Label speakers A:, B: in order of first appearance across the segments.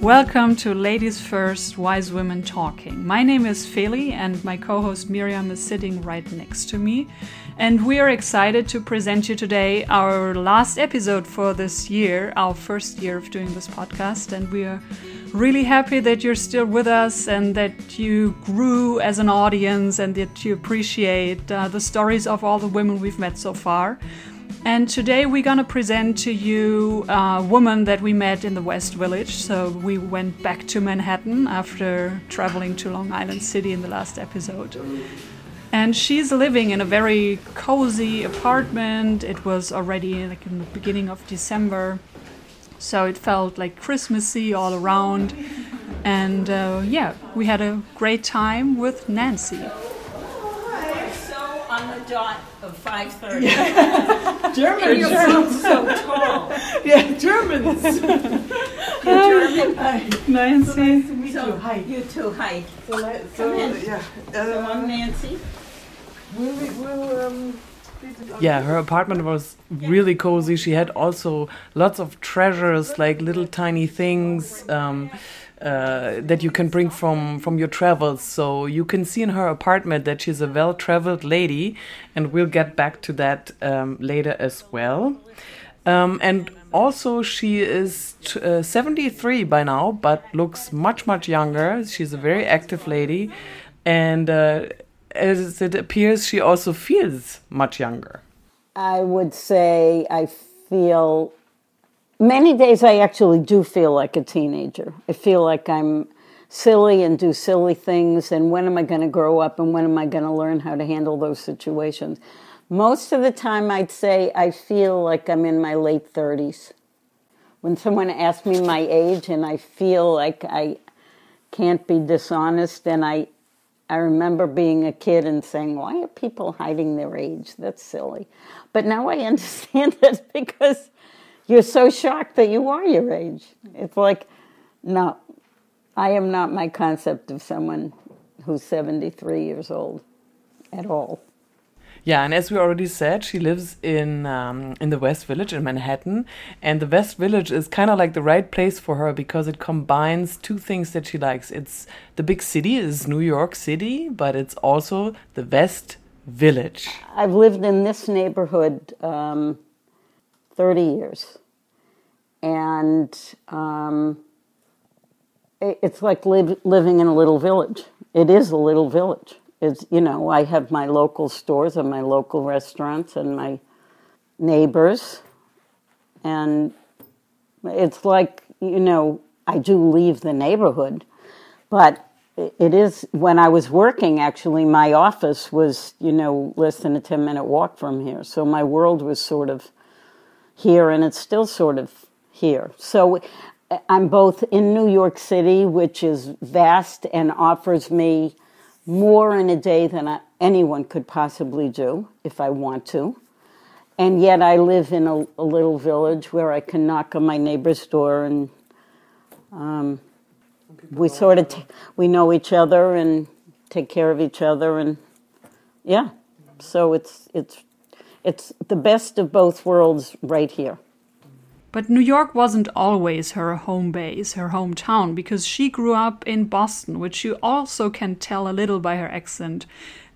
A: Welcome to Ladies First Wise Women Talking. My name is Feli, and my co host Miriam is sitting right next to me. And we are excited to present you today our last episode for this year, our first year of doing this podcast. And we are really happy that you're still with us and that you grew as an audience and that you appreciate uh, the stories of all the women we've met so far. And today we're gonna present to you a woman that we met in the West Village. So we went back to Manhattan after traveling to Long Island City in the last episode. And she's living in a very cozy apartment. It was already like in the beginning of December. So it felt like Christmassy all around. And uh, yeah, we had a great time with Nancy
B: on the dot of 5.30. Yeah. German, you German. so tall.
C: Yeah, Germans.
B: German.
A: Hi, Nancy.
B: So nice to meet so, you. Hi. You too. Hi.
C: So, so,
B: Come in. Yeah. Uh, so I'm Nancy.
C: Will we, will, um,
D: yeah, her apartment was really cozy. She had also lots of treasures, like little tiny things. Um, uh, that you can bring from from your travels. So you can see in her apartment that she's a well-traveled lady, and we'll get back to that um, later as well. Um, and also, she is uh, 73 by now, but looks much much younger. She's a very active lady, and uh, as it appears, she also feels much younger.
B: I would say I feel Many days I actually do feel like a teenager. I feel like I'm silly and do silly things, and when am I going to grow up and when am I going to learn how to handle those situations? Most of the time, I'd say I feel like I'm in my late 30s. When someone asks me my age and I feel like I can't be dishonest, and I, I remember being a kid and saying, Why are people hiding their age? That's silly. But now I understand it because you're so shocked that you are your age. It's like, no, I am not my concept of someone who's 73 years old at all.
D: Yeah, and as we already said, she lives in um, in the West Village in Manhattan, and the West Village is kind of like the right place for her because it combines two things that she likes. It's the big city is New York City, but it's also the West Village.
B: I've lived in this neighborhood um, thirty years, and um, it, it's like living in a little village. It is a little village. It's you know I have my local stores and my local restaurants and my neighbors, and it's like you know I do leave the neighborhood, but it is when I was working actually my office was you know less than a 10 minute walk from here so my world was sort of here and it's still sort of here. So I'm both in New York City, which is vast and offers me more in a day than I, anyone could possibly do if I want to. And yet I live in a, a little village where I can knock on my neighbor's door and um, we sort of t- we know each other and take care of each other and yeah so it's it's it's the best of both worlds right here
A: but New York wasn't always her home base, her hometown, because she grew up in Boston, which you also can tell a little by her accent.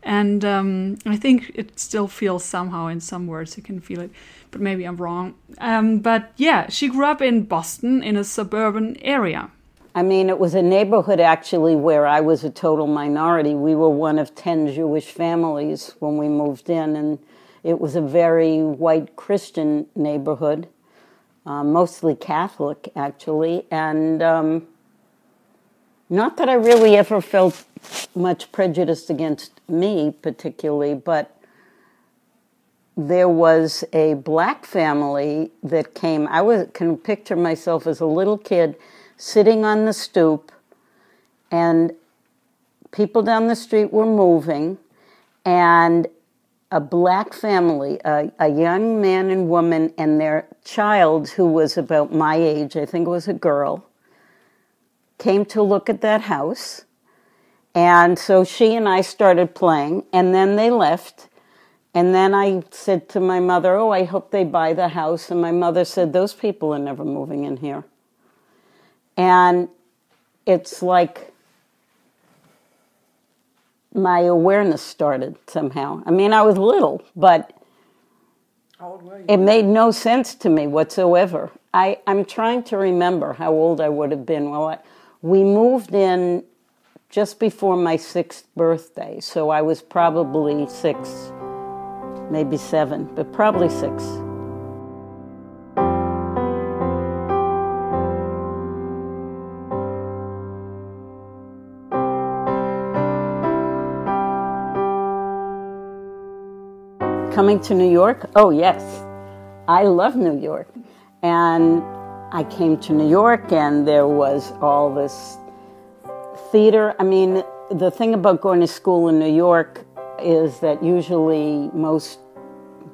A: And um, I think it still feels somehow in some words, you can feel it, but maybe I'm wrong. Um, but yeah, she grew up in Boston in a suburban area.
B: I mean, it was a neighborhood actually where I was a total minority. We were one of 10 Jewish families when we moved in, and it was a very white Christian neighborhood uh, mostly Catholic actually, and um, not that I really ever felt much prejudice against me particularly, but there was a black family that came. I was can picture myself as a little kid sitting on the stoop, and people down the street were moving, and a black family, a, a, young man and woman, and their child, who was about my age, I think it was a girl, came to look at that house. And so she and I started playing, and then they left. And then I said to my mother, Oh, I hope they buy the house. And my mother said, Those people are never moving in here. And it's like my awareness started somehow. I mean, I was little, but it made no sense to me whatsoever. I, I'm trying to remember how old I would have been. Well, I, we moved in just before my sixth birthday, so I was probably six, maybe seven, but probably six. Coming to New York? Oh, yes. I love New York. And I came to New York, and there was all this theater. I mean, the thing about going to school in New York is that usually most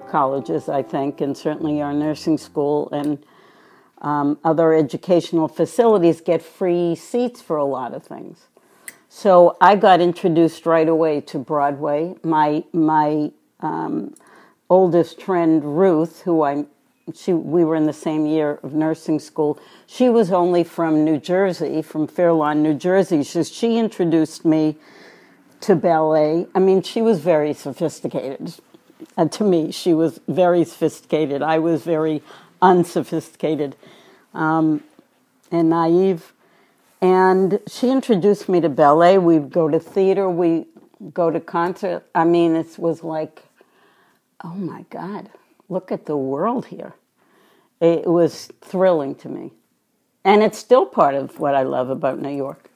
B: colleges, I think, and certainly our nursing school and um, other educational facilities get free seats for a lot of things. So I got introduced right away to Broadway. My my um, oldest friend Ruth, who I she we were in the same year of nursing school. She was only from New Jersey, from Fair Lawn, New Jersey. So she introduced me to ballet. I mean, she was very sophisticated. And to me, she was very sophisticated. I was very unsophisticated um, and naive. And she introduced me to ballet. We'd go to theater. We go to concert. I mean, it was like oh my God, look at the world here. It was thrilling to me. And it's still part of what I love about New York.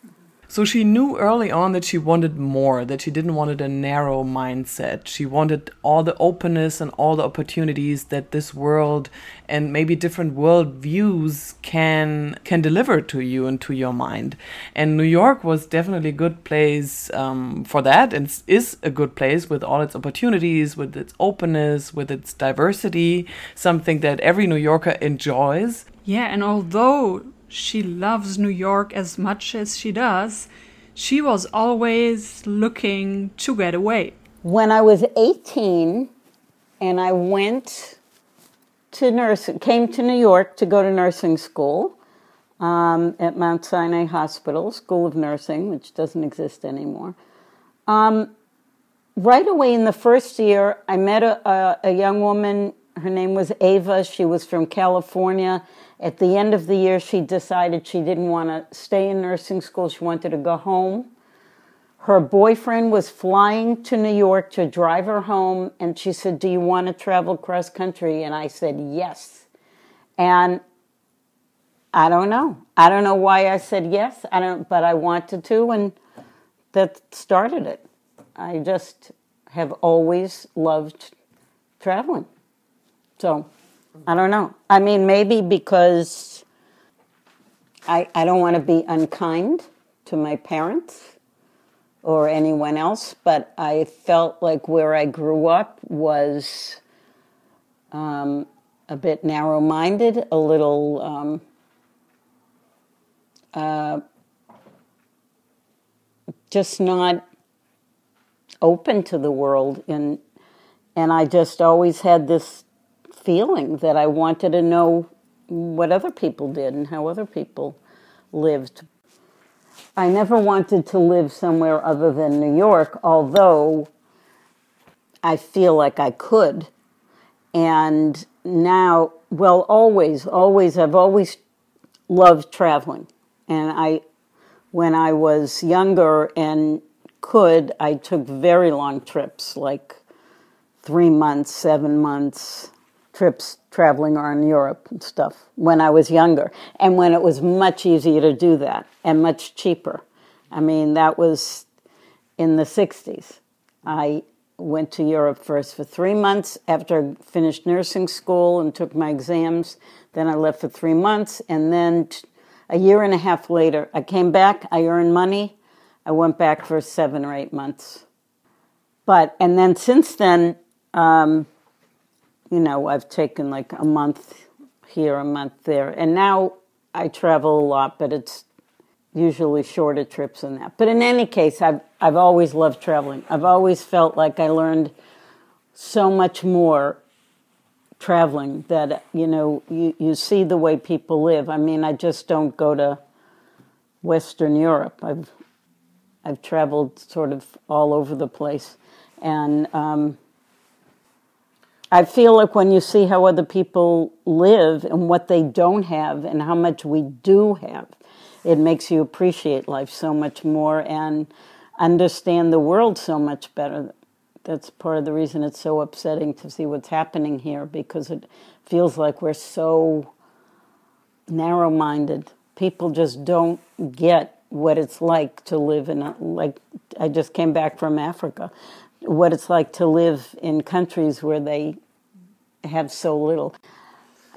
D: So she knew early on that she wanted more, that she didn't want a narrow mindset. She wanted all the openness and all the opportunities that this world and maybe different world views can can deliver to you and to your mind. And New York was definitely a good place um, for that, and is a good place with all its opportunities, with its openness, with its diversity. Something that every New Yorker enjoys.
A: Yeah, and although she loves New York as much as she does, she was always looking to get away.
B: When I was 18 and I went to nursing, came to New York to go to nursing school um, at Mount Sinai Hospital, School of Nursing, which doesn't exist anymore. Um, right away in the first year, I met a, a, a young woman. Her name was Ava. She was from California at the end of the year, she decided she didn't want to stay in nursing school. She wanted to go home. Her boyfriend was flying to New York to drive her home, and she said, Do you want to travel cross country? And I said, Yes. And I don't know. I don't know why I said yes. I don't, but I wanted to, and that started it. I just have always loved traveling. So I don't know. I mean, maybe because I, I don't want to be unkind to my parents or anyone else, but I felt like where I grew up was um, a bit narrow minded, a little. Um, uh, just not open to the world and and I just always had this feeling that I wanted to know what other people did and how other people lived. I never wanted to live somewhere other than New York, although I feel like I could. And now, well, always, always, I've always loved traveling. And I, when I was younger and could, I took very long trips, like three months, seven months, trips traveling around Europe and stuff when I was younger, and when it was much easier to do that and much cheaper. I mean, that was in the 60s. I went to Europe first for three months after I finished nursing school and took my exams. Then I left for three months, and then a year and a half later, I came back. I earned money. I went back for seven or eight months. But, and then since then, um, you know, I've taken like a month here, a month there. And now I travel a lot, but it's usually shorter trips than that. But in any case, I've, I've always loved traveling. I've always felt like I learned so much more traveling that, you know, you, you see the way people live. I mean, I just don't go to Western Europe. I've I've traveled sort of all over the place, and um, I feel like when you see how other people live and what they don't have and how much we do have, it makes you appreciate life so much more and understand the world so much better. That's part of the reason it's so upsetting to see what's happening here because it feels like we're so narrow minded. People just don't get what it's like to live in a, like I just came back from Africa, what it's like to live in countries where they have so little.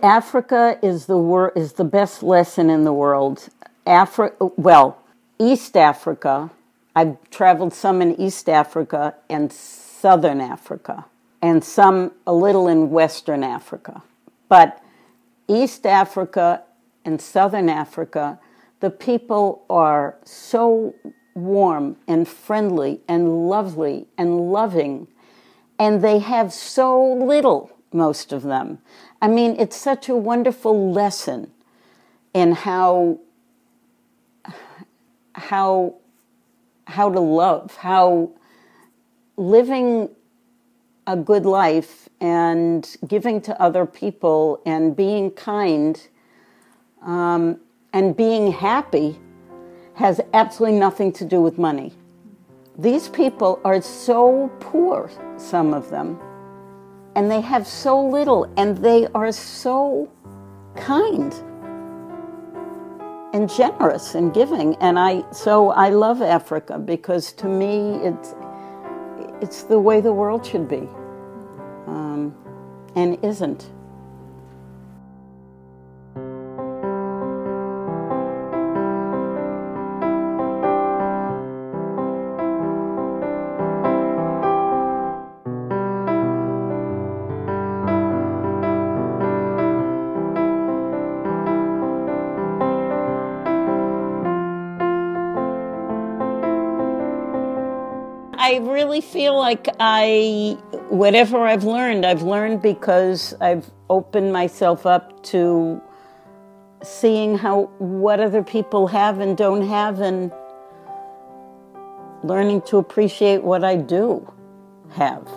B: Africa is the wor- is the best lesson in the world. Afri- well, East Africa, I've traveled some in East Africa and Southern Africa, and some a little in Western Africa. But East Africa and Southern Africa, the people are so warm and friendly and lovely and loving, and they have so little, most of them. I mean, it's such a wonderful lesson in how how how to love, how living a good life and giving to other people and being kind um, and being happy has absolutely nothing to do with money. These people are so poor, some of them, and they have so little, and they are so kind and generous and giving. And I, so I love Africa because to me, it's it's the way the world should be, um, and isn't. I really feel like I, whatever I've learned, I've learned because I've opened myself up to seeing how, what other people have and don't have, and learning to appreciate what I do have.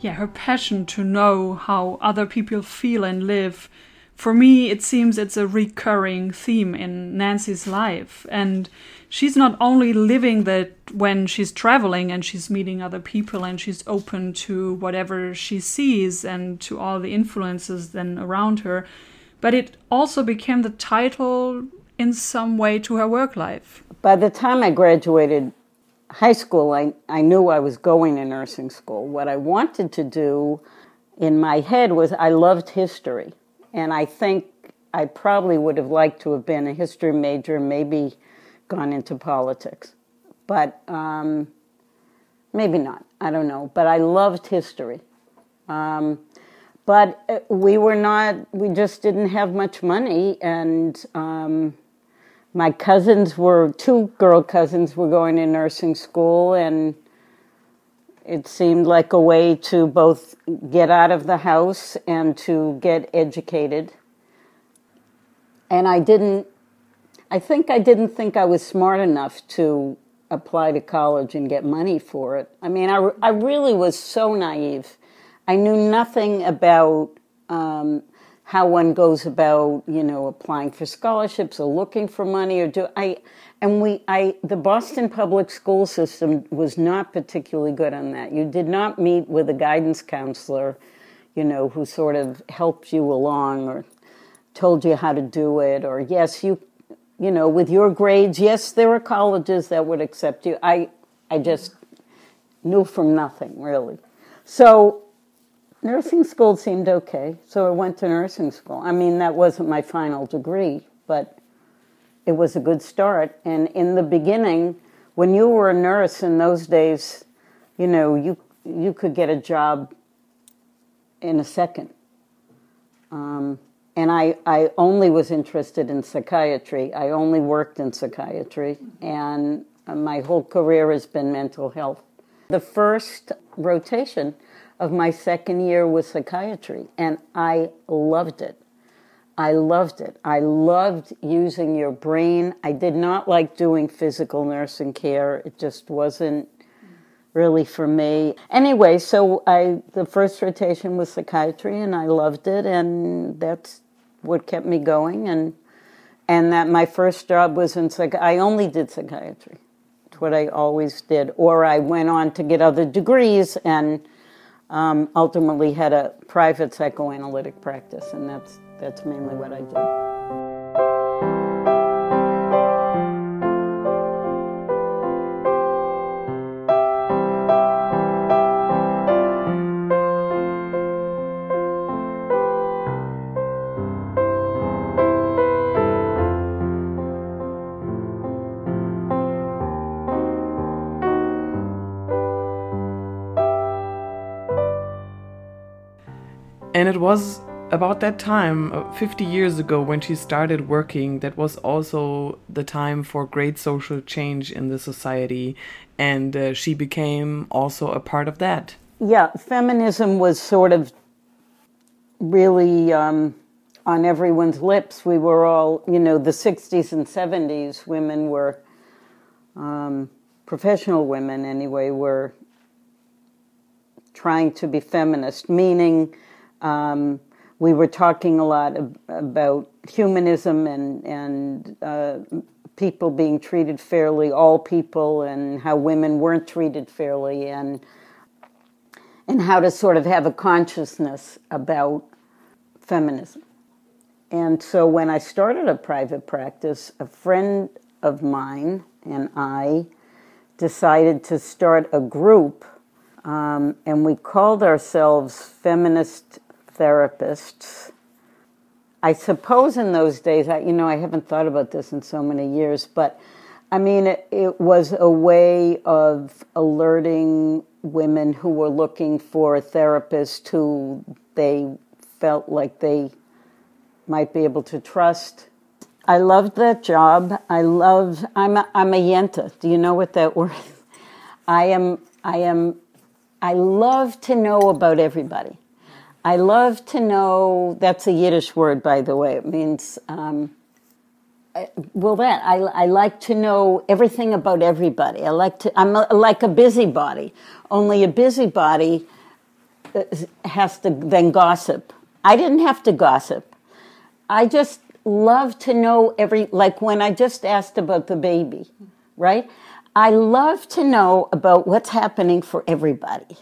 A: Yeah, her passion to know how other people feel and live. For me, it seems it's a recurring theme in Nancy's life. And she's not only living that when she's traveling and she's meeting other people and she's open to whatever she sees and to all the influences then around her, but it also became the title in some way to her work life.
B: By the time I graduated high school, I, I knew I was going to nursing school. What I wanted to do in my head was I loved history. And I think I probably would have liked to have been a history major, maybe gone into politics. But um, maybe not. I don't know. But I loved history. Um, but uh, we were not, we just didn't have much money. And um, my cousins were, two girl cousins were going to nursing school. And it seemed like a way to both get out of the house and to get educated. And I didn't, I think I didn't think I was smart enough to apply to college and get money for it. I mean, I, I really was so naive. I knew nothing about um, how one goes about, you know, applying for scholarships or looking for money or do I and we I the Boston public school system was not particularly good on that. You did not meet with a guidance counselor, you know, who sort of helped you along or told you how to do it or yes, you you know, with your grades, yes, there are colleges that would accept you. I I just knew from nothing, really. So nursing school seemed okay, so I went to nursing school. I mean, that wasn't my final degree, but it was a good start. And in the beginning, when you were a nurse in those days, you know, you you could get a job in a second. Um, and I, I only was interested in psychiatry. I only worked in psychiatry, and my whole career has been mental health. The first rotation, of my second year was psychiatry, and I loved it. I loved it. I loved using your brain. I did not like doing physical nursing care. It just wasn't really for me. Anyway, so I the first rotation was psychiatry and I loved it and that's what kept me going and and that my first job was in psych I only did psychiatry. It's what I always did. Or I went on to get other degrees and um, ultimately had a private psychoanalytic practice and that's that's mainly what I did.
D: It was about that time, uh, 50 years ago, when she started working, that was also the time for great social change in the society. And uh, she became also a part of that.
B: Yeah, feminism was sort of really um, on everyone's lips. We were all, you know, the 60s and 70s, women were, um, professional women anyway, were trying to be feminist, meaning um, we were talking a lot ab- about humanism and, and uh, people being treated fairly, all people, and how women weren't treated fairly, and and how to sort of have a consciousness about feminism. And so when I started a private practice, a friend of mine and I decided to start a group, um, and we called ourselves Feminist Therapists. I suppose in those days, I, you know, I haven't thought about this in so many years, but I mean, it, it was a way of alerting women who were looking for a therapist who they felt like they might be able to trust. I loved that job. I love. I'm a, I'm a yenta. Do you know what that word? Is? I am. I am. I love to know about everybody. I love to know. That's a Yiddish word, by the way. It means. Um, well, that I, I like to know everything about everybody. I like to. I'm a, like a busybody. Only a busybody uh, has to then gossip. I didn't have to gossip. I just love to know every. Like when I just asked about the baby, right? I love to know about what's happening for everybody.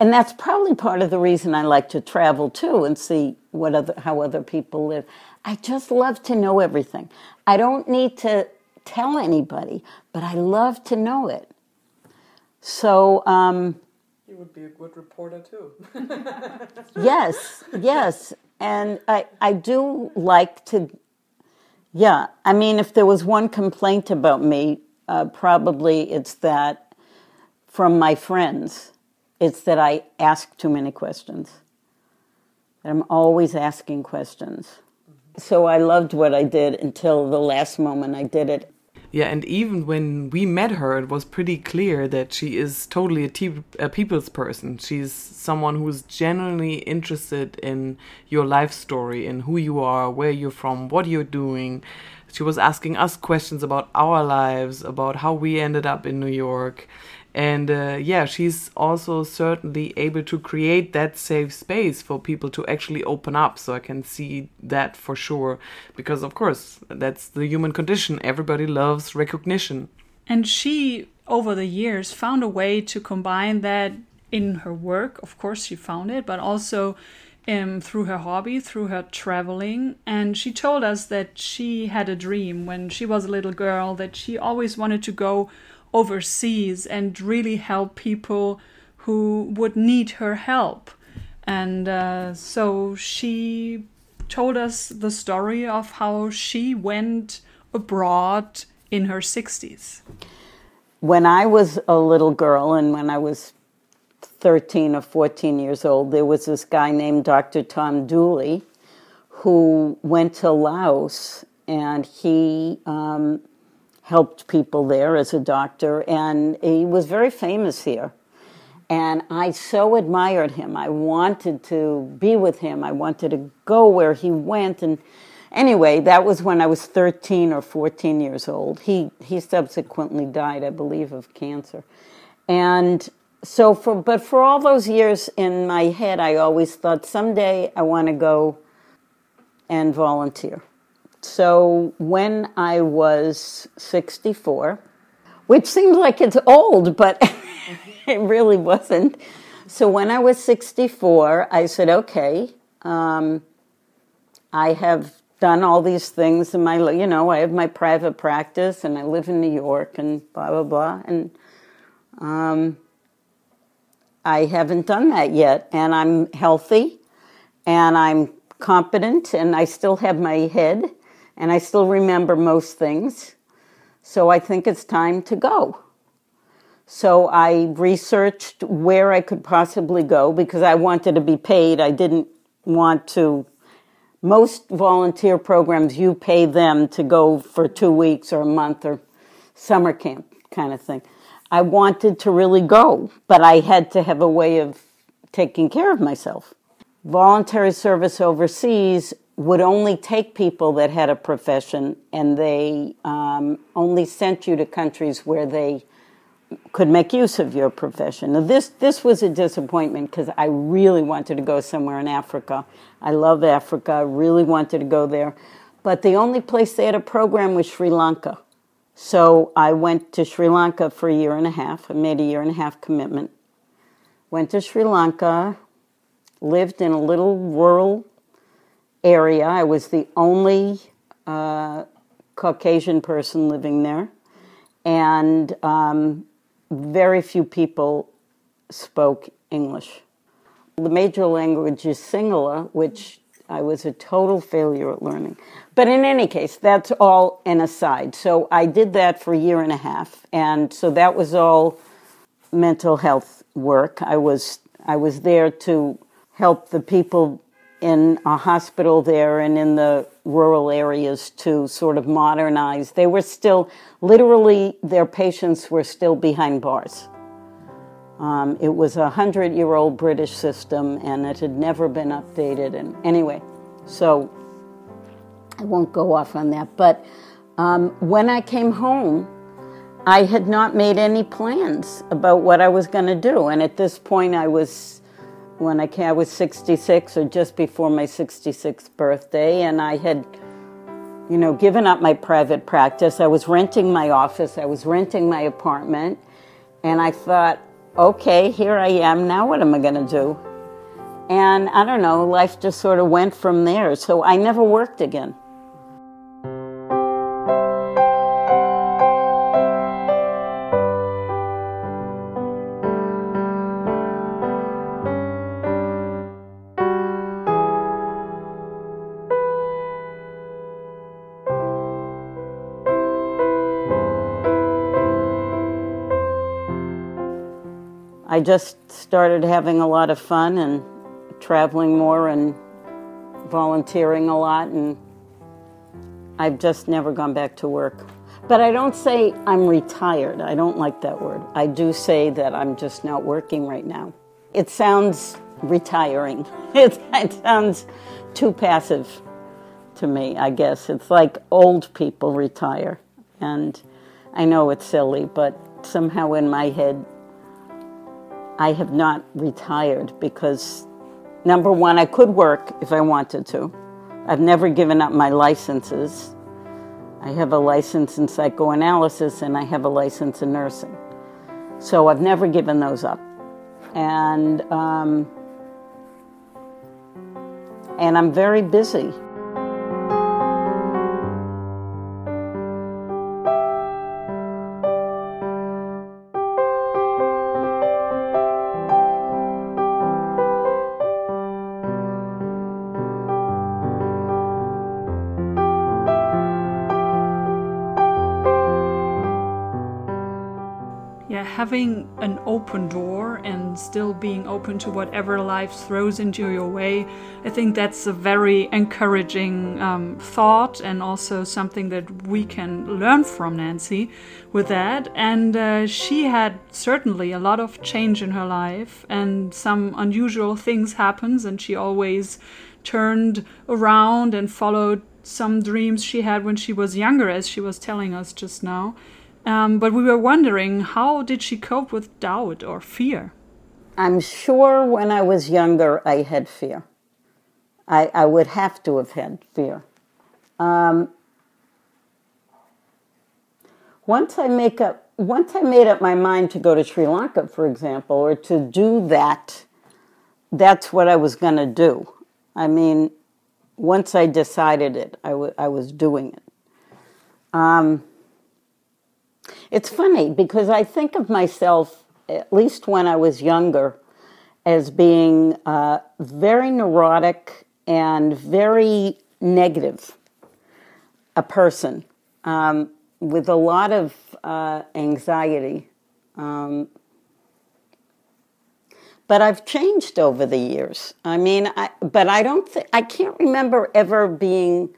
B: And that's probably part of the reason I like to travel too and see what other, how other people live. I just love to know everything. I don't need to tell anybody, but I love to know it. So, um,
D: You would be a good reporter too.
B: yes, yes. And I, I do like to, yeah. I mean, if there was one complaint about me, uh, probably it's that from my friends, it's that I ask too many questions. I'm always asking questions. So I loved what I did until the last moment I did it.
D: Yeah, and even when we met her, it was pretty clear that she is totally a, a people's person. She's someone who's genuinely interested in your life story, in who you are, where you're from, what you're doing. She was asking us questions about our lives, about how we ended up in New York. And uh, yeah, she's also certainly able to create that safe space for people to actually open up. So I can see that for sure. Because, of course, that's the human condition. Everybody loves recognition.
A: And she, over the years, found a way to combine that in her work. Of course, she found it, but also um, through her hobby, through her traveling. And she told us that she had a dream when she was a little girl that she always wanted to go overseas and really help people who would need her help. And uh, so she told us the story of how she went abroad in her 60s.
B: When I was a little girl and when I was 13 or 14 years old, there was this guy named Dr. Tom Dooley who went to Laos and he um, helped people there as a doctor, and he was very famous here. And I so admired him. I wanted to be with him. I wanted to go where he went. And anyway, that was when I was 13 or 14 years old. He, he subsequently died, I believe, of cancer. And so, for, but for all those years in my head, I always thought someday I want to go and volunteer. So when I was 64, which seems like it's old, but it really wasn't. So when I was 64, I said, okay, um, I have done all these things in my, you know, I have my private practice and I live in New York and blah, blah, blah. And um, I haven't done that yet. And I'm healthy and I'm competent and I still have my head and I still remember most things. So I think it's time to go. So I researched where I could possibly go because I wanted to be paid. I didn't want to. Most volunteer programs, you pay them to go for two weeks or a month or summer camp kind of thing. I wanted to really go, but I had to have a way of taking care of myself. Voluntary service overseas would only take people that had a profession, and they um, only sent you to countries where they could make use of your profession. Now, this this was a disappointment because I really wanted to go somewhere in Africa. I love Africa. I really wanted to go there, but the only place they had a program was Sri Lanka. So I went to Sri Lanka for a year and a half. I made a year and a half commitment. Went to Sri Lanka, lived in a little rural area. I was the only uh, Caucasian person living there, and um, very few people spoke English. The major language is Sinhala, which I was a total failure at learning. But in any case, that's all an aside. So I did that for a year and a half, and so that was all mental health work. I was I was there to help the people in a hospital there and in the rural areas to sort of modernize. They were still, literally, their patients were still behind bars. Um, it was a hundred year old British system and it had never been updated. And anyway, so I won't go off on that. But um, when I came home, I had not made any plans about what I was going to do. And at this point, I was when I came, I was 66 or just before my 66th birthday, and I had, you know, given up my private practice. I was renting my office, I was renting my apartment, and I thought, okay, here I am. Now what am I going to do? And I don't know, life just sort of went from there. So I never worked again. I just started having a lot of fun and traveling more and volunteering a lot, and I've just never gone back to work. But I don't say I'm retired. I don't like that word. I do say that I'm just not working right now. It sounds retiring. It, it sounds too passive to me, I guess. It's like old people retire. And I know it's silly, but somehow in my head, I have not retired because, number one, I could work if I wanted to. I've never given up my licenses. I have a license in psychoanalysis and I have a license in nursing. So I've never given those up. And, um, and I'm very busy.
A: Having an open door and still being open to whatever life throws into your way, I think that's a very encouraging um, thought and also something that we can learn from Nancy with that. And uh, she had certainly a lot of change in her life and some unusual things happens, and she always turned around and followed some dreams she had when she was younger, as she was telling us just now. Um, but we were wondering how did she cope with doubt or fear?
B: I'm sure when I was younger, I had fear. I, I would have to have had fear. Um, once I make up, once I made up my mind to go to Sri Lanka, for example, or to do that, that's what I was going to do. I mean, once I decided it, I, was doing it. Um, it's funny because I think of myself, at least when I was younger, as being uh, very neurotic and very negative a person um, with a lot of uh, anxiety. Um, but I've changed over the years. I mean, I, but I don't think I can't remember ever being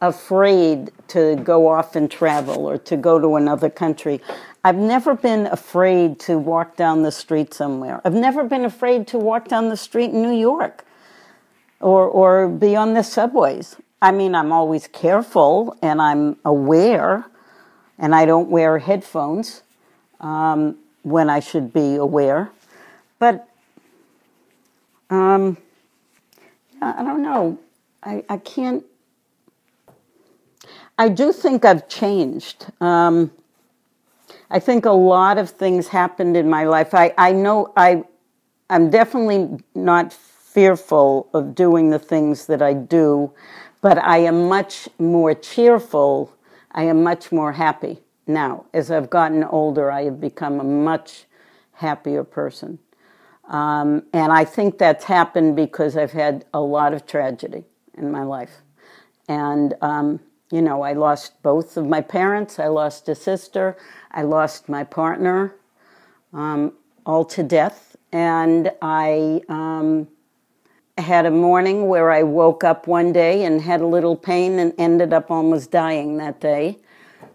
B: afraid to go off and travel or to go to another country. I've never been afraid to walk down the street somewhere. I've never been afraid to walk down the street in New York or, or be on the subways. I mean, I'm always careful and I'm aware, and I don't wear headphones um, when I should be aware. But um, I don't know. I, I can't I do think I've changed. Um, I think a lot of things happened in my life. I, I know I, I'm definitely not fearful of doing the things that I do, but I am much more cheerful. I am much more happy now. As I've gotten older, I have become a much happier person. Um, and I think that's happened because I've had a lot of tragedy in my life. And um, you know, I lost both of my parents, I lost a sister, I lost my partner, um, all to death. And I um, had a morning where I woke up one day and had a little pain and ended up almost dying that day,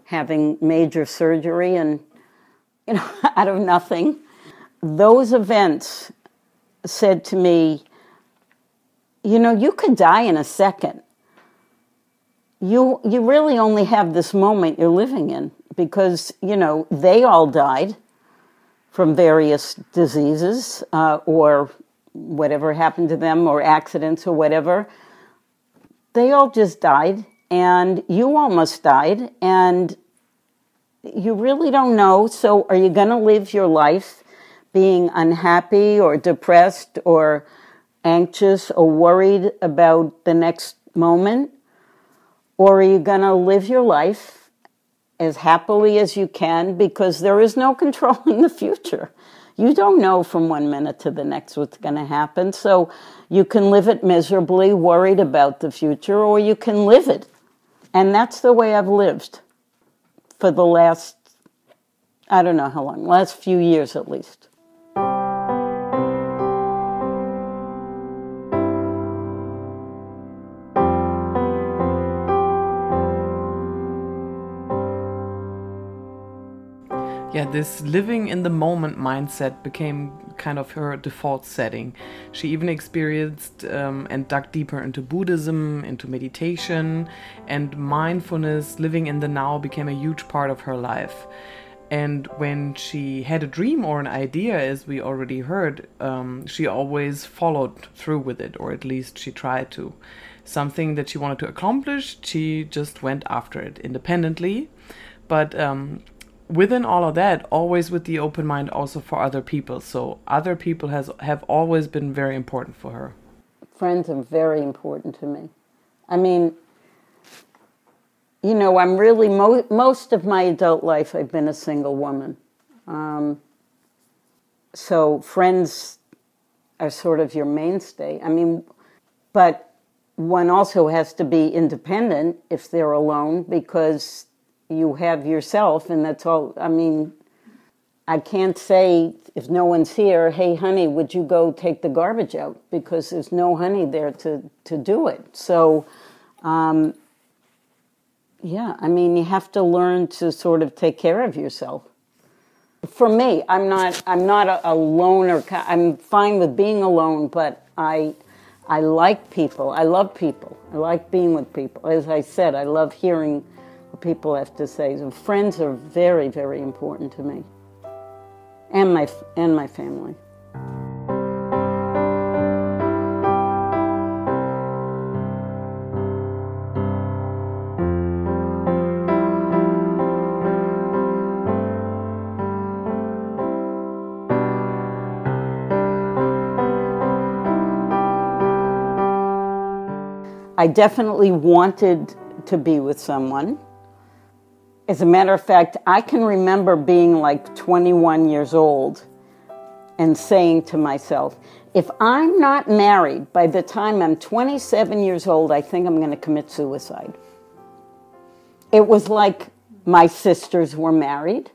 B: having major surgery and, you know, out of nothing. Those events said to me, you know, you could die in a second you you really only have this moment you're living in because you know they all died from various diseases uh, or whatever happened to them or accidents or whatever. They all just died and you almost died and you really don't know. So are you going to live your life being unhappy or depressed or anxious or worried about the next moment or are you going to live your life as happily as you can because there is no controlling the future? You don't know from one minute to the next what's going to happen. So you can live it miserably, worried about the future, or you can live it. And that's the way I've lived for the last, I don't know how long, last few years at least.
D: Yeah, this living in the moment mindset became kind of her default setting. She even experienced um, and dug deeper into Buddhism, into meditation, and mindfulness, living in the now became a huge part of her life. And when she had a dream or an idea, as we already heard, um, she always followed through with it, or at least she tried to. Something that she wanted to accomplish, she just went after it independently. But um, within all of that, always with the open mind also for other people. So other people has have always been very important for her.
B: Friends are very important to me. I mean, you know, I'm really mo- most of my adult life I've been a single woman. Um, so friends are sort of your mainstay. I mean, but one also has to be independent if they're alone because you have yourself, and that's all. I mean, I can't say if no one's here, hey, honey, would you go take the garbage out? Because there's no honey there to, to do it. So, um, yeah, I mean, you have to learn to sort of take care of yourself. For me, I'm not, I'm not a, a loner. I'm fine with being alone, but I, I like people. I love people. I like being with people. As I said, I love hearing people have to say. So friends are very, very important to me and my and my family. I definitely wanted to be with someone. As a matter of fact, I can remember being like 21 years old and saying to myself, if I'm not married by the time I'm 27 years old, I think I'm going to commit suicide. It was like my sisters were married,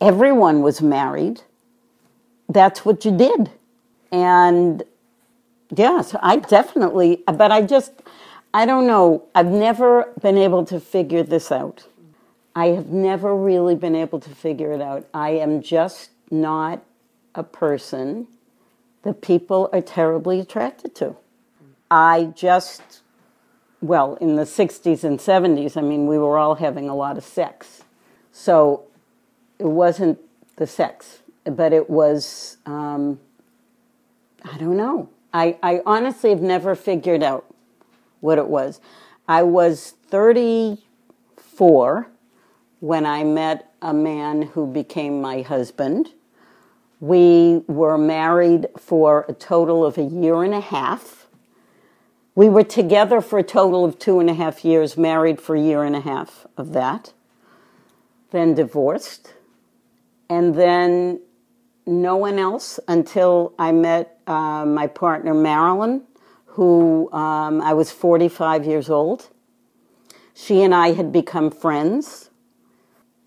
B: everyone was married. That's what you did. And Yes, I definitely, but I just, I don't know. I've never been able to figure this out. I have never really been able to figure it out. I am just not a person that people are terribly attracted to. I just, well, in the 60s and 70s, I mean, we were all having a lot of sex. So it wasn't the sex, but it was, um, I don't know. I, I honestly have never figured out what it was. I was 34 when I met a man who became my husband. We were married for a total of a year and a half. We were together for a total of two and a half years, married for a year and a half of that, then divorced. And then no one else until I met uh, my partner Marilyn, who um, I was 45 years old. She and I had become friends.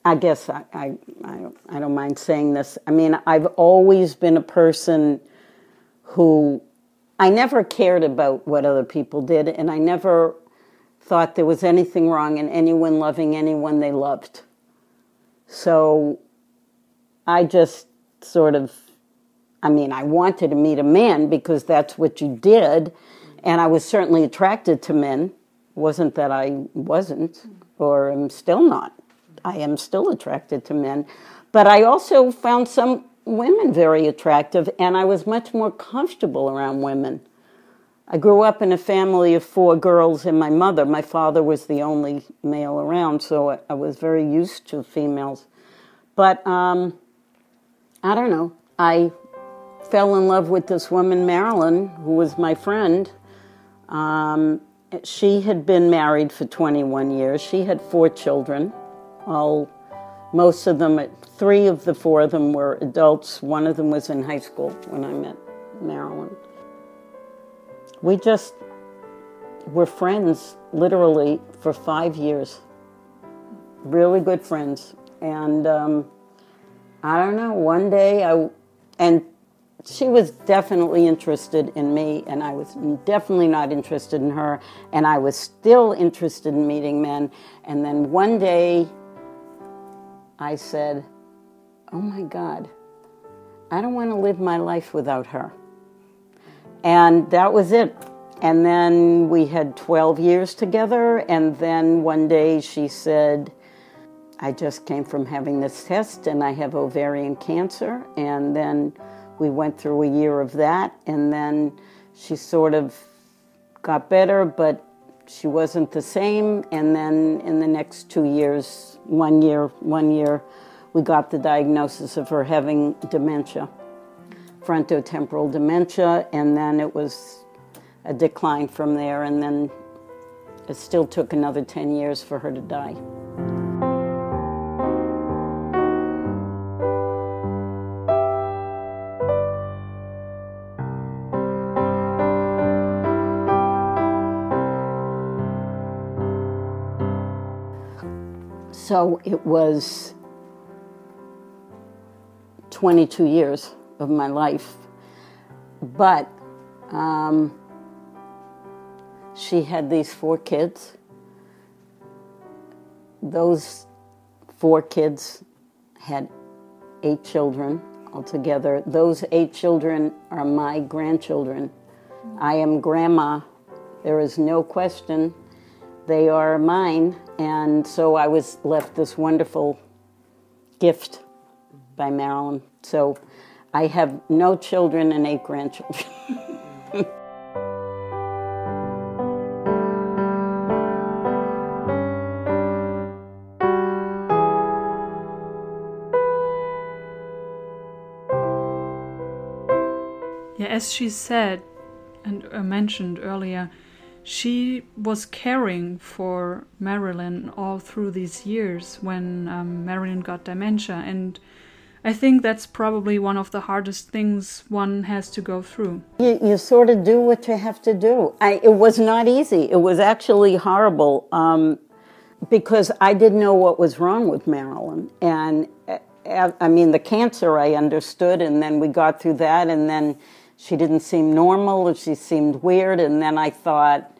B: I guess I, I, I, don't, mind saying this. I mean, I've always been a person who I never cared about what other people did, and I never thought there was anything wrong in anyone loving anyone they loved. So I just sort of, I mean, I wanted to meet a man because that's what you did, and I was certainly attracted to men. wasn't that I wasn't, or am still not. I am still attracted to men, but I also found some women very attractive, and I was much more comfortable around women. I grew up in a family of four girls and my mother. My father was the only male around, so I was very used to females. But um, I don't know. I fell in love with this woman, Marilyn, who was my friend. Um, she had been married for 21 years. She had four children. All, most of them, three of the four of them were adults. One of them was in high school when I met Marilyn. We just were friends literally for five years. Really good friends. And um, I don't know, one day I, and she was definitely interested in me, and I was definitely not interested in her, and I was still interested in meeting men. And then one day I said, Oh my God, I don't want to live my life without her. And that was it. And then we had 12 years together, and then one day she said, I just came from having this test and I have ovarian cancer. And then we went through a year of that. And then she sort of got better, but she wasn't the same. And then in the next two years, one year, one year, we got the diagnosis of her having dementia, frontotemporal dementia. And then it was a decline from there. And then it still took another 10 years for her to die. So it was 22 years of my life. But um, she had these four kids. Those four kids had eight children altogether. Those eight children are my grandchildren. I am grandma. There is no question. They are mine. And so I was left this wonderful gift by Marilyn. So I have no children and eight grandchildren.
A: Yeah, as she said and uh, mentioned earlier, she was caring for Marilyn all through these years when um, Marilyn got dementia. And I think that's probably one of the hardest things one has to go through.
B: You, you sort of do what you have to do. I, it was not easy. It was actually horrible um, because I didn't know what was wrong with Marilyn. And uh, I mean, the cancer I understood, and then we got through that, and then she didn't seem normal, she seemed weird, and then I thought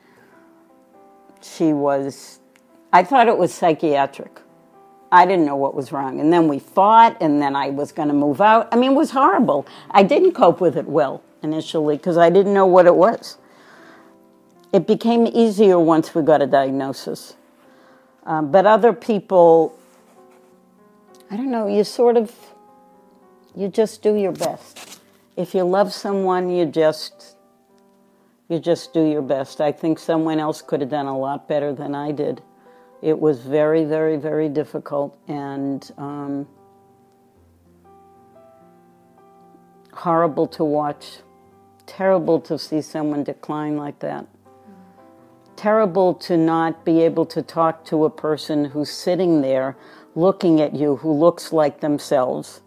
B: she was, I thought it was psychiatric. I didn't know what was wrong. And then we fought, and then I was going to move out. I mean, it was horrible. I didn't cope with it well initially because I didn't know what it was. It became easier once we got a diagnosis. Um, but other people, I don't know, you sort of, you just do your best. If you love someone, you just, you just do your best. I think someone else could have done a lot better than I did. It was very, very, very difficult and um, horrible to watch. Terrible to see someone decline like that. Terrible to not be able to talk to a person who's sitting there looking at you, who looks like themselves.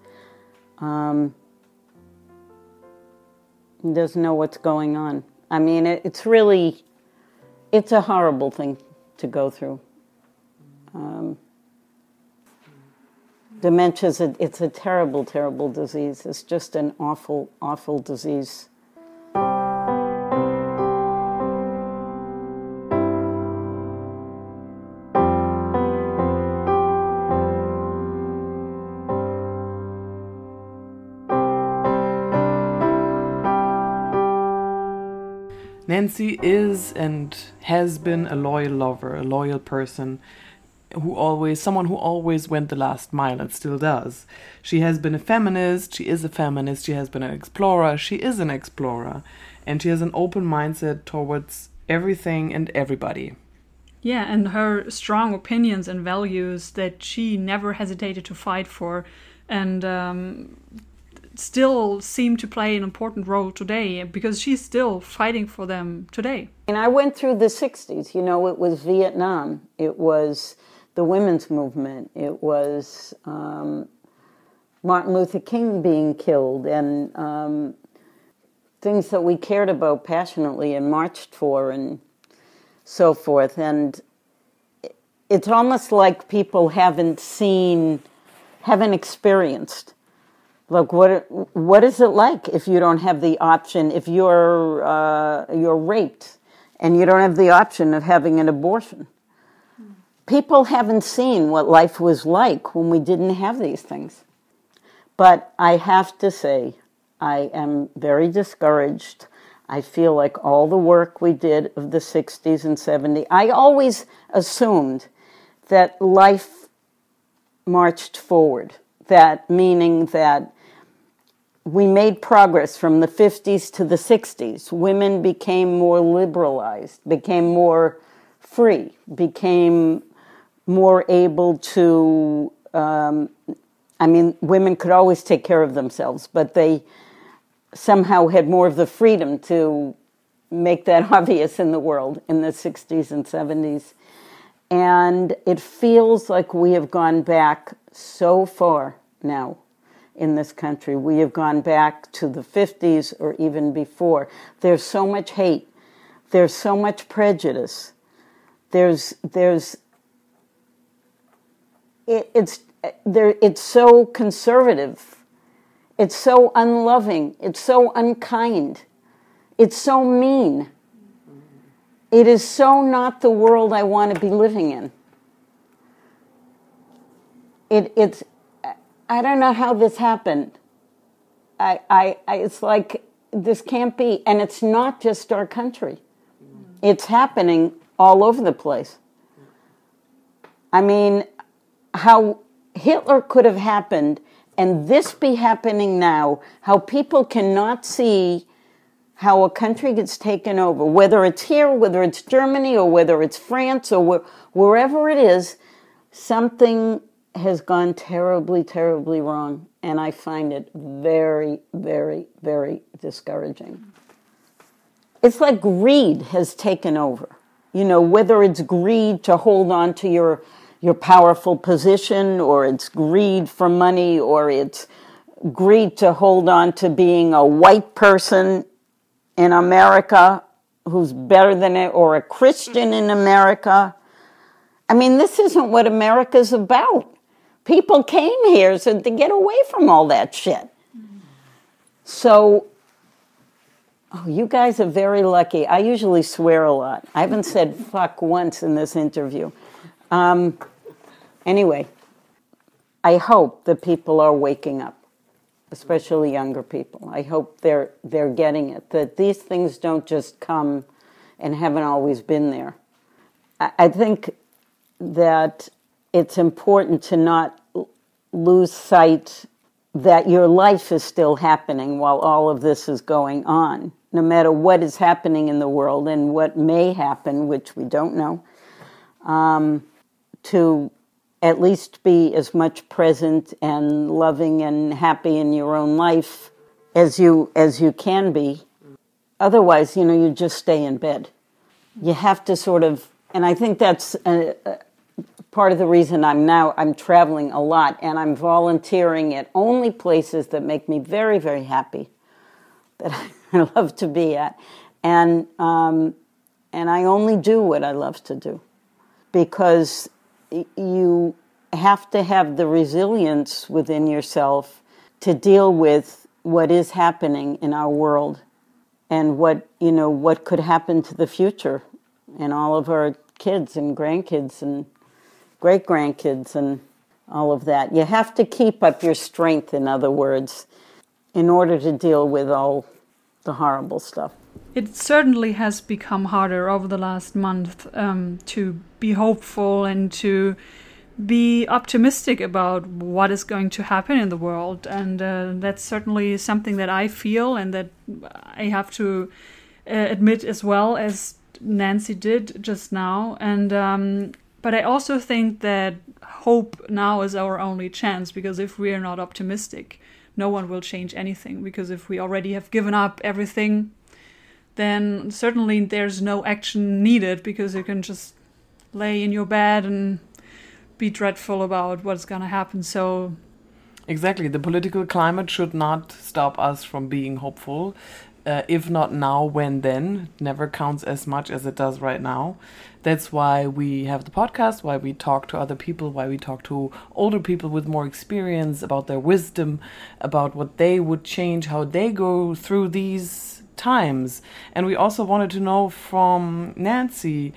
B: Um, doesn't know what's going on. I mean, it, it's really, it's a horrible thing to go through. Um, dementia is a, it's a terrible, terrible disease. It's just an awful, awful disease.
D: Nancy is and has been a loyal lover, a loyal person who always someone who always went the last mile and still does. She has been a feminist, she is a feminist, she has been an explorer, she is an explorer, and she has an open mindset towards everything and everybody.
A: Yeah, and her strong opinions and values that she never hesitated to fight for and um, still seem to play an important role today because she's still fighting for them today.
B: And I went through the 60s, you know, it was Vietnam, it was the women's movement, it was um, Martin Luther King being killed, and um, things that we cared about passionately and marched for, and so forth. And it's almost like people haven't seen, haven't experienced Look, what what is it like if you don't have the option? If you're uh, you're raped and you don't have the option of having an abortion, people haven't seen what life was like when we didn't have these things. But I have to say, I am very discouraged. I feel like all the work we did of the 60s and 70s, I always assumed that life marched forward. That meaning that we made progress from the 50s to the 60s. Women became more liberalized, became more free, became more able to. Um, I mean, women could always take care of themselves, but they somehow had more of the freedom to make that obvious in the world in the 60s and 70s. And it feels like we have gone back so far now in this country. We have gone back to the 50s or even before. There's so much hate. There's so much prejudice. There's there's it, it's there it's so conservative. It's so unloving. It's so unkind. It's so mean. It is so not the world I want to be living in. It, it's, I don't know how this happened. I, I, I, it's like this can't be, and it's not just our country. It's happening all over the place. I mean, how Hitler could have happened and this be happening now, how people cannot see how a country gets taken over, whether it's here, whether it's Germany, or whether it's France, or wh- wherever it is, something has gone terribly, terribly wrong. And I find it very, very, very discouraging. It's like greed has taken over. You know, whether it's greed to hold on to your your powerful position, or it's greed for money, or it's greed to hold on to being a white person in America who's better than it, or a Christian in America. I mean, this isn't what America's about. People came here so to get away from all that shit. So, oh, you guys are very lucky. I usually swear a lot. I haven't said fuck once in this interview. Um, anyway, I hope that people are waking up, especially younger people. I hope they're they're getting it that these things don't just come and haven't always been there. I, I think that it's important to not lose sight that your life is still happening while all of this is going on, no matter what is happening in the world and what may happen, which we don't know. Um, to at least be as much present and loving and happy in your own life as you as you can be otherwise you know you just stay in bed you have to sort of and i think that's a, part of the reason i'm now i'm traveling a lot and i'm volunteering at only places that make me very very happy that i love to be at. And um, and i only do what i love to do because you have to have the resilience within yourself to deal with what is happening in our world and what you know what could happen to the future and all of our kids and grandkids and great grandkids and all of that you have to keep up your strength in other words in order to deal with all the horrible stuff
A: it certainly has become harder over the last month um, to be hopeful and to be optimistic about what is going to happen in the world. And uh, that's certainly something that I feel and that I have to uh, admit as well as Nancy did just now. And um, but I also think that hope now is our only chance because if we are not optimistic, no one will change anything. Because if we already have given up everything then certainly there's no action needed because you can just lay in your bed and be dreadful about what's going to happen. So,
D: exactly, the political climate should not stop us from being hopeful. Uh, if not now, when then? Never counts as much as it does right now. That's why we have the podcast, why we talk to other people, why we talk to older people with more experience about their wisdom, about what they would change, how they go through these times. And we also wanted to know from Nancy,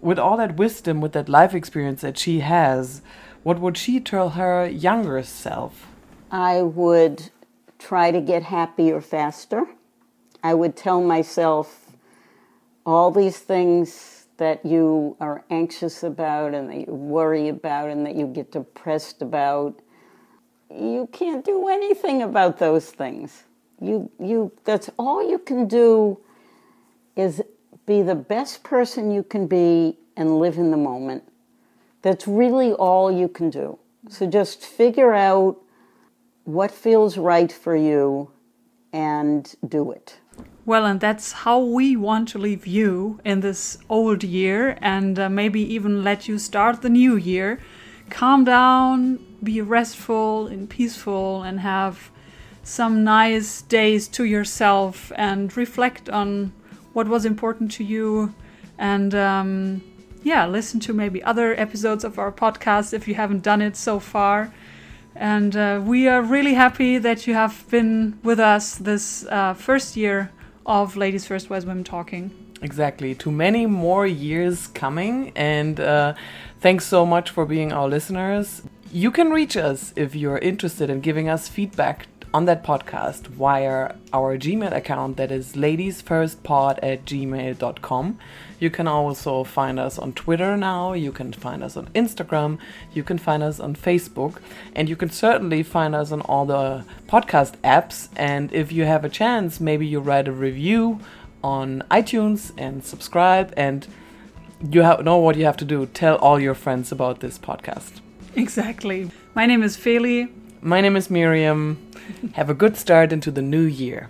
D: with all that wisdom, with that life experience that she has, what would she tell her younger self?
B: I would try to get happier faster. I would tell myself all these things that you are anxious about and that you worry about and that you get depressed about. You can't do anything about those things. You, you, that's all you can do is be the best person you can be and live in the moment. That's really all you can do. So just figure out what feels right for you and do it.
A: Well, and that's how we want to leave you in this old year and uh, maybe even let you start the new year. Calm down, be restful and peaceful, and have some nice days to yourself and reflect on what was important to you. And um, yeah, listen to maybe other episodes of our podcast if you haven't done it so far. And uh, we are really happy that you have been with us this uh, first year of Ladies First Wise Women Talking.
D: Exactly. To many more years coming. And uh, thanks so much for being our listeners. You can reach us if you're interested in giving us feedback on that podcast via our Gmail account that is ladiesfirstpod at gmail.com. You can also find us on Twitter now, you can find us on Instagram, you can find us on Facebook, and you can certainly find us on all the podcast apps. And if you have a chance, maybe you write a review on iTunes and subscribe and you have, know what you have to do. Tell all your friends about this podcast.
A: Exactly. My name is Feli.
D: My name is Miriam. Have a good start into the new year.